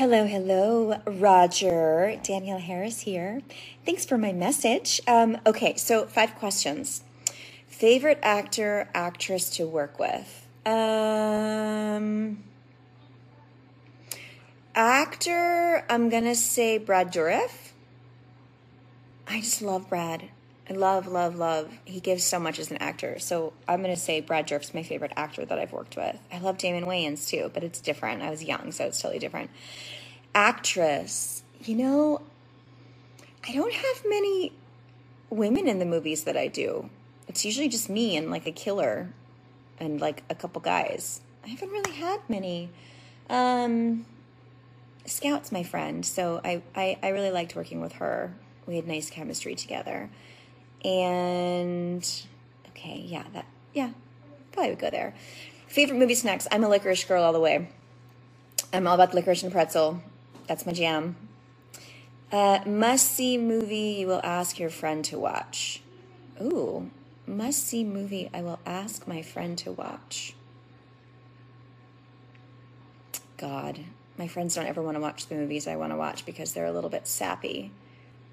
Hello, hello, Roger. Danielle Harris here. Thanks for my message. Um, okay, so five questions. Favorite actor, actress to work with? Um, actor, I'm gonna say Brad Dourif. I just love Brad. I love, love, love. He gives so much as an actor. So I'm going to say Brad Dourif's my favorite actor that I've worked with. I love Damon Wayans too, but it's different. I was young, so it's totally different. Actress, you know, I don't have many women in the movies that I do. It's usually just me and like a killer and like a couple guys. I haven't really had many. Um, Scout's my friend, so I, I, I really liked working with her. We had nice chemistry together. And okay, yeah, that yeah, probably would go there. Favorite movie snacks? I'm a licorice girl all the way. I'm all about the licorice and pretzel. That's my jam. Uh, must see movie you will ask your friend to watch. Ooh, must see movie I will ask my friend to watch. God, my friends don't ever want to watch the movies I want to watch because they're a little bit sappy.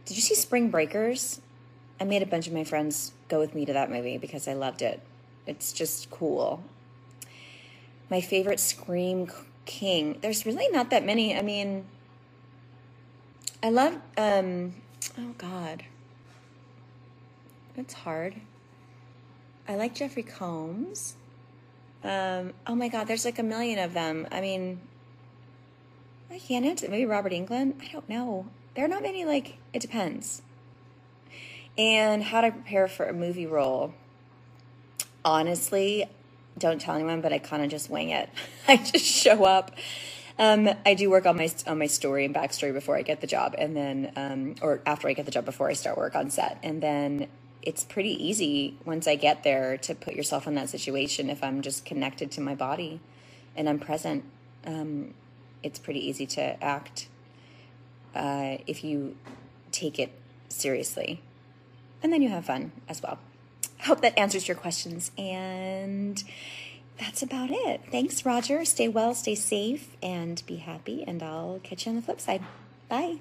Did you see Spring Breakers? I made a bunch of my friends go with me to that movie because I loved it. It's just cool. My favorite Scream King. There's really not that many. I mean, I love, um, oh God. It's hard. I like Jeffrey Combs. Um, oh my God, there's like a million of them. I mean, I can't answer. Maybe Robert Englund? I don't know. There are not many, like, it depends and how to prepare for a movie role. Honestly, don't tell anyone, but I kind of just wing it. I just show up. Um, I do work on my on my story and backstory before I get the job, and then um, or after I get the job before I start work on set, and then it's pretty easy once I get there to put yourself in that situation. If I'm just connected to my body and I'm present, um, it's pretty easy to act uh, if you take it seriously and then you have fun as well. I hope that answers your questions. And that's about it. Thanks, Roger. Stay well, stay safe, and be happy. And I'll catch you on the flip side. Bye.